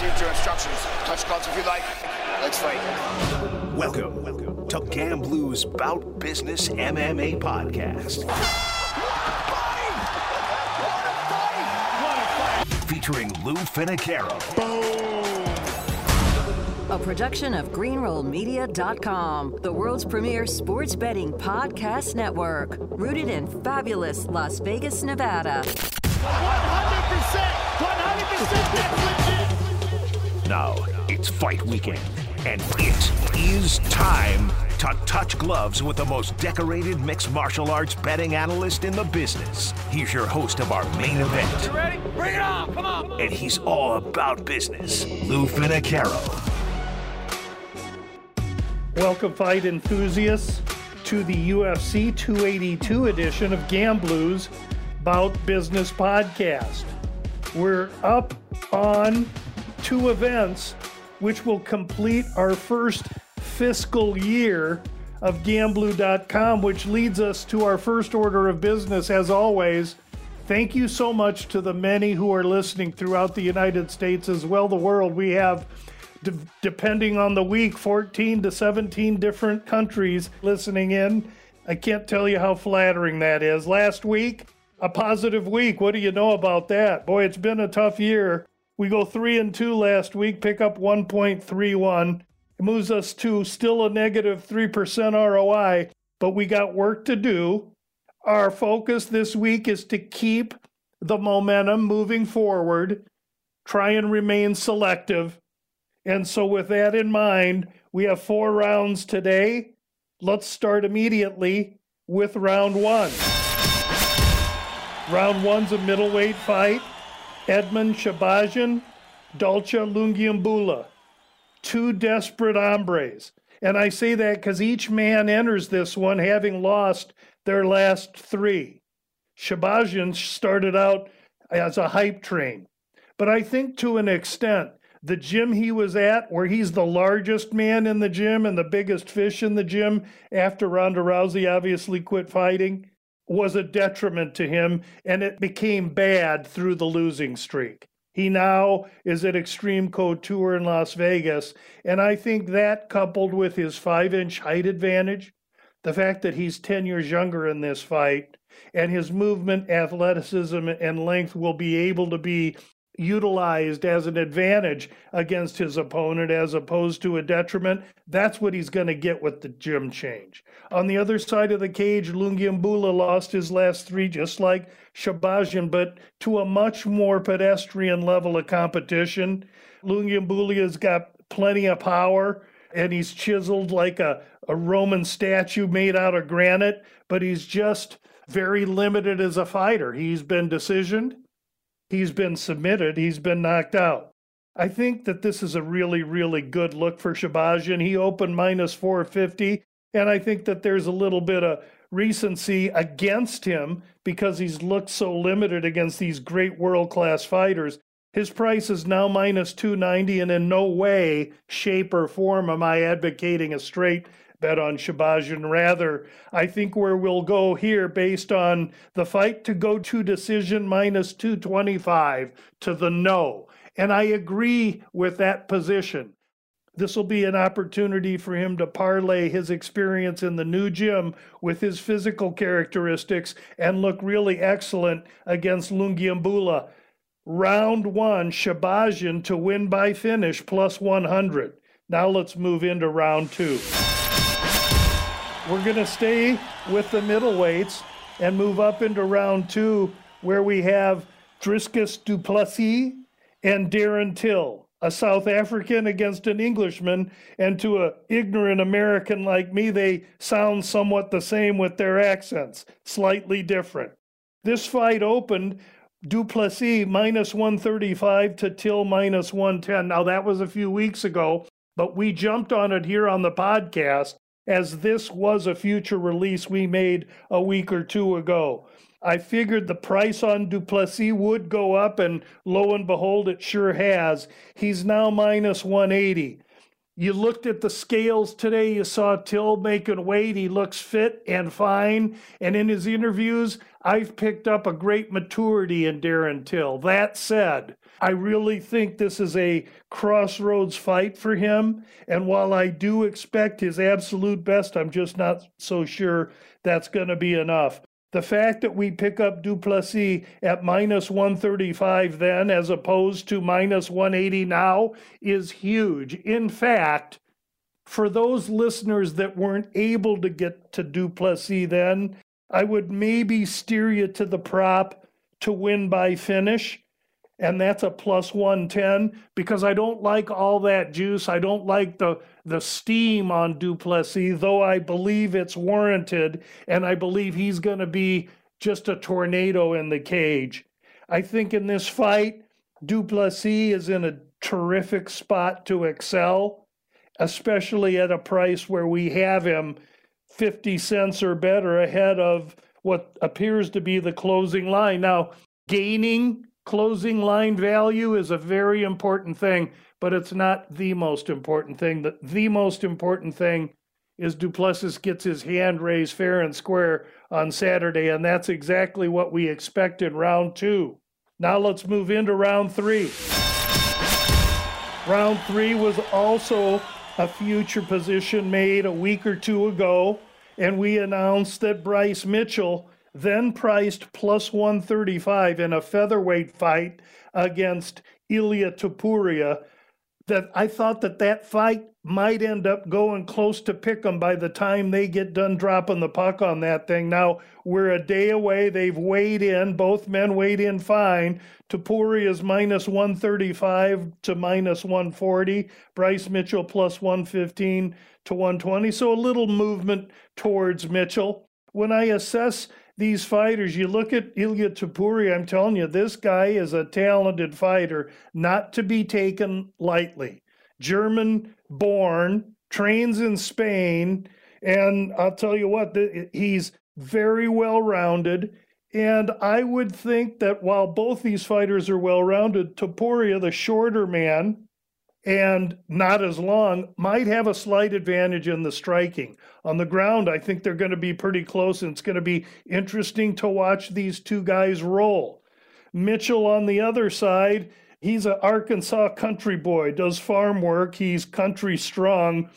received your instructions. Touch gloves if you like. Let's fight. Welcome, welcome to GambLou's Bout Business MMA podcast. Featuring Lou Finocchiaro. A production of GreenrollMedia.com, the world's premier sports betting podcast network, rooted in fabulous Las Vegas, Nevada. 100%! 100% that's legit! Now it's fight weekend, and it is time to touch gloves with the most decorated mixed martial arts betting analyst in the business. He's your host of our main event. You ready? Bring it on! Come on! And he's all about business. Lou Finocchiaro. Welcome, fight enthusiasts, to the UFC 282 edition of GambLou's Bout Business podcast. We're up on two events which will complete our first fiscal year of GambLou.com, which leads us to our first order of business. As always, thank you so much to the many who are listening throughout the United States as well the world. We have de- depending on the week, 14 to 17 different countries listening in. I can't tell you how flattering that is. Last week, a positive week. What do you know about that? Boy, it's been a tough year. We go three and two last week, pick up 1.31. It moves us to still a negative 3% ROI, but we got work to do. Our focus this week is to keep the momentum moving forward, try and remain selective, and so, with that in mind, we have four rounds today. Let's start immediately with round one. Round one's a middleweight fight. Edmen Shahbazyan, Dalcha Lungiambula. Two desperate hombres. And I say that because each man enters this one having lost their last three. Shahbazyan started out as a hype train. But I think to an extent, the gym he was at, where he's the largest man in the gym and the biggest fish in the gym after Ronda Rousey obviously quit fighting, was a detriment to him, and it became bad through the losing streak. He now is at Xtreme Couture in Las Vegas, and I think that coupled with his five inch height advantage, the fact that he's 10 years younger in this fight, and his movement, athleticism, and length will be able to be utilized as an advantage against his opponent as opposed to a detriment, that's what he's going to get with the gym change. On the other side of the cage, Lungiambula lost his last three just like Shahbazyan, but to a much more pedestrian level of competition. Lungiambula's got plenty of power and he's chiseled like a, a Roman statue made out of granite, but he's just very limited as a fighter. He's been decisioned he's been submitted, he's been knocked out. I think that this is a really, really good look for Shahbazyan. He opened minus 450, and I think that there's a little bit of recency against him because he's looked so limited against these great world class fighters. His price is now minus 290, and in no way, shape, or form am I advocating a straight bet on Shahbazyan. Rather, I think where we'll go here based on the fight to go to decision minus 225 to the no. And I agree with that position. This will be an opportunity for him to parlay his experience in the new gym with his physical characteristics and look really excellent against Lungiambula. Round one, Shahbazyan to win by finish plus 100. Now let's move into round two. We're going to stay with the middleweights and move up into round two, where we have Dricus du Plessis and Darren Till, a South African against an Englishman. And to an ignorant American like me, they sound somewhat the same with their accents, slightly different. This fight opened du Plessis minus 135 to Till minus 110. Now, that was a few weeks ago, but we jumped on it here on the podcast as this was a future release we made a week or two ago. I figured the price on du Plessis would go up, and lo and behold, it sure has. He's now minus 180. You looked at the scales today, you saw Till making weight. He looks fit and fine. And in his interviews, I've picked up a great maturity in Darren Till. That said, I really think this is a crossroads fight for him. And while I do expect his absolute best, I'm just not so sure that's going to be enough. The fact that we pick up du Plessis at minus 135 then, as opposed to minus 180 now, is huge. In fact, for those listeners that weren't able to get to du Plessis then, I would maybe steer you to the prop to win by finish and that's a plus 110 because I don't like all that juice. I don't like the the steam on du Plessis, though I believe it's warranted and I believe he's going to be just a tornado in the cage. I think in this fight, du Plessis is in a terrific spot to excel, especially at a price where we have him 50 cents or better ahead of what appears to be the closing line. Now, gaining closing line value is a very important thing, but it's not the most important thing. The, the most important thing is du Plessis gets his hand raised fair and square on Saturday, and that's exactly what we expect in round two. Now let's move into round three. Round three was also a future position made a week or two ago, and we announced that Bryce Mitchell then priced plus 135 in a featherweight fight against Ilia Topuria that I thought that that fight might end up going close to pick them by the time they get done dropping the puck on that thing. Now we're a day away. They've weighed in. Both men weighed in fine. Topuria is minus 135 to minus 140. Bryce Mitchell plus 115 to 120. So a little movement towards Mitchell. When I assess these fighters, you look at Ilia Topuria, I'm telling you, this guy is a talented fighter, not to be taken lightly. German born, trains in Spain, and I'll tell you what, he's very well rounded. And I would think that while both these fighters are well rounded, Topuria, the shorter man, and not as long might have a slight advantage in the striking. On the ground, I think they're going to be pretty close, and it's going to be interesting to watch these two guys roll. Mitchell on the other side, he's an Arkansas country boy, does farm work, he's country strong,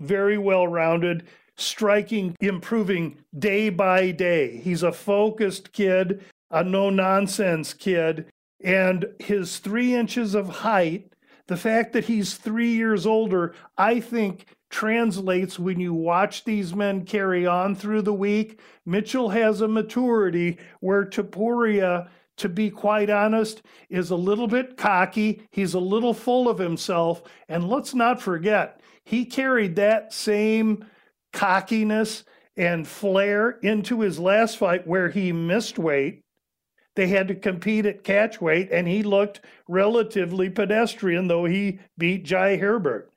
very well rounded, striking, improving day by day. He's a focused kid, a no nonsense kid, and his three inches of height the fact that he's three years older, I think, translates when you watch these men carry on through the week. Mitchell has a maturity where Topuria, to be quite honest, is a little bit cocky. He's a little full of himself. And let's not forget, he carried that same cockiness and flair into his last fight where he missed weight they had to compete at catch weight, and he looked relatively pedestrian, though he beat Jai Herbert.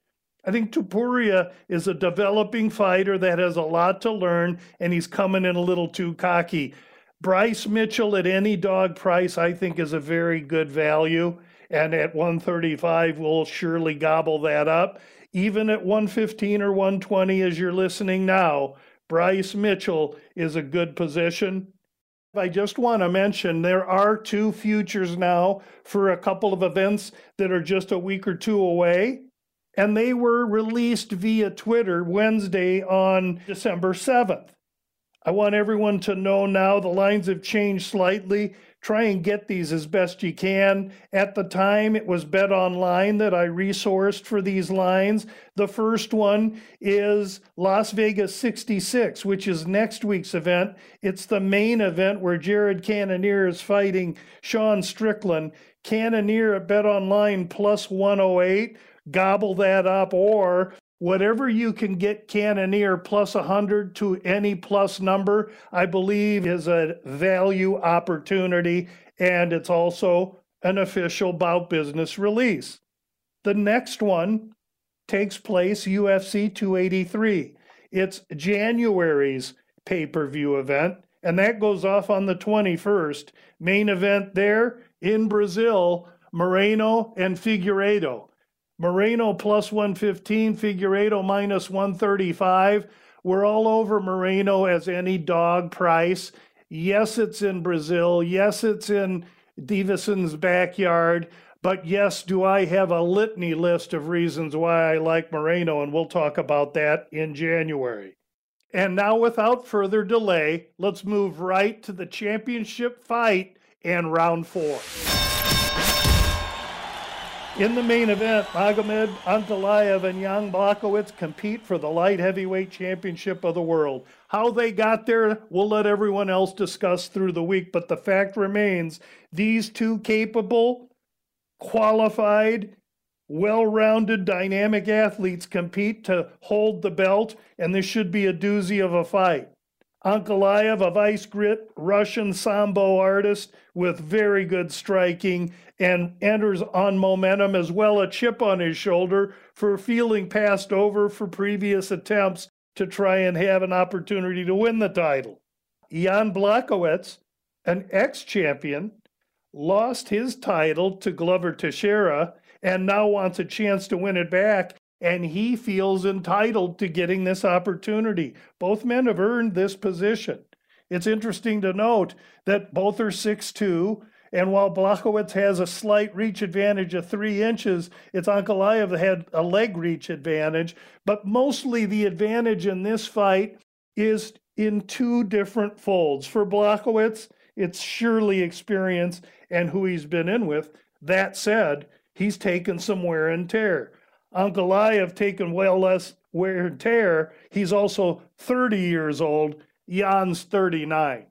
I think Topuria is a developing fighter that has a lot to learn, and he's coming in a little too cocky. Bryce Mitchell at any dog price, I think, is a very good value. And at 135, we'll surely gobble that up. Even at 115 or 120, as you're listening now, Bryce Mitchell is a good position. I just want to mention there are two futures now for a couple of events that are just a week or two away. And they were released via Twitter Wednesday on December 7th. I want everyone to know now the lines have changed slightly try and get these as best you can. At the time, it was Bet Online that I resourced for these lines. The first one is Las Vegas 66, which is next week's event. It's the main event where Jared Cannonier is fighting Sean Strickland. Cannonier at Bet Online plus 108. Gobble that up, or whatever you can get Cannonier plus 100 to any plus number, I believe is a value opportunity. And it's also an official bout business release. The next one takes place UFC 283. It's January's pay per view event, and that goes off on the 21st. Main event there in Brazil, Moreno and Figueiredo. Moreno plus 115, Figueiredo minus 135. We're all over Moreno as any dog price. Yes, it's in Brazil. Yes, it's in Deiveson's backyard. But yes, do I have a litany list of reasons why I like Moreno? And we'll talk about that in January. And now, without further delay, let's move right to the championship fight and round four. In the main event, Magomed Ankalaev and Jan Blachowicz compete for the light heavyweight championship of the world. How they got there, we'll let everyone else discuss through the week, but the fact remains these two capable, qualified, well rounded, dynamic athletes compete to hold the belt, and this should be a doozy of a fight. Ankalaev, a vice grit Russian sambo artist with very good striking, and enters on momentum as well, a chip on his shoulder for feeling passed over for previous attempts to try and have an opportunity to win the title. Jan Blachowicz, an ex champion, lost his title to Glover Teixeira and now wants a chance to win it back and he feels entitled to getting this opportunity. Both men have earned this position. It's interesting to note that both are 6'2, and while Blachowicz has a slight reach advantage of three inches, it's Ankalaev that had a leg reach advantage. But mostly the advantage in this fight is in two different folds. For Blachowicz, it's surely experience and who he's been in with. That said, he's taken some wear and tear. Ankalaev taken well less wear and tear. He's also 30 years old. Jan's 39.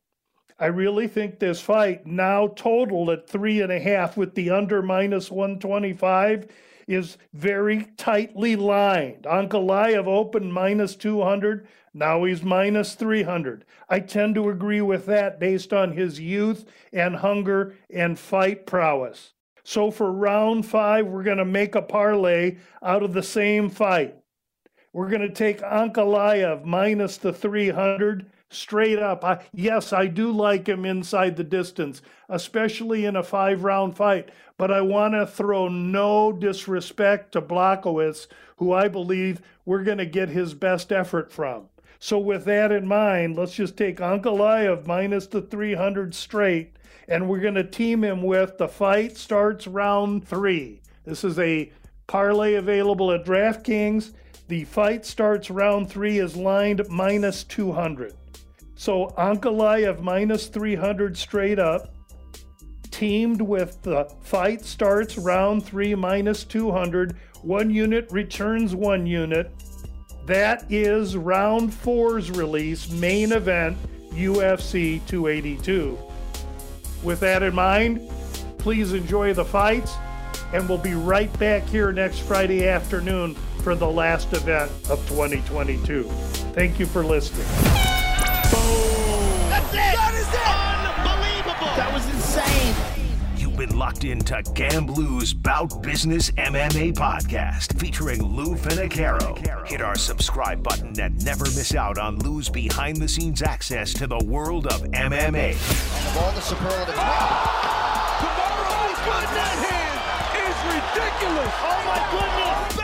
I really think this fight, now totaled at three and a half with the under minus 125, is very tightly lined. Ankalaev opened minus 200. Now he's minus 300. I tend to agree with that based on his youth and hunger and fight prowess. So for round five, we're going to make a parlay out of the same fight. We're going to take Ankalaev minus the 300 straight up. I, yes, I do like him inside the distance, especially in a five round fight, but I want to throw no disrespect to Blachowicz, who I believe we're going to get his best effort from. So, with that in mind, let's just take Ankalaev minus the 300 straight and we're going to team him with the fight starts round three. This is a parlay available at DraftKings. The fight starts round three is lined minus 200. So Ankalaev minus 300 straight up, teamed with the fight starts round three minus 200. One unit returns one unit. That is round four's release, main event, UFC 282. With that in mind, please enjoy the fights, and we'll be right back here next Friday afternoon for the last event of 2022. Thank you for listening. Locked into GambLou's Bout Business MMA podcast featuring Lou Finocchiaro. Hit our subscribe button and never miss out on Lou's behind the scenes access to the world of MMA. Of all the superlatives. Oh, Tomorrow's good that hand is ridiculous. Oh my goodness.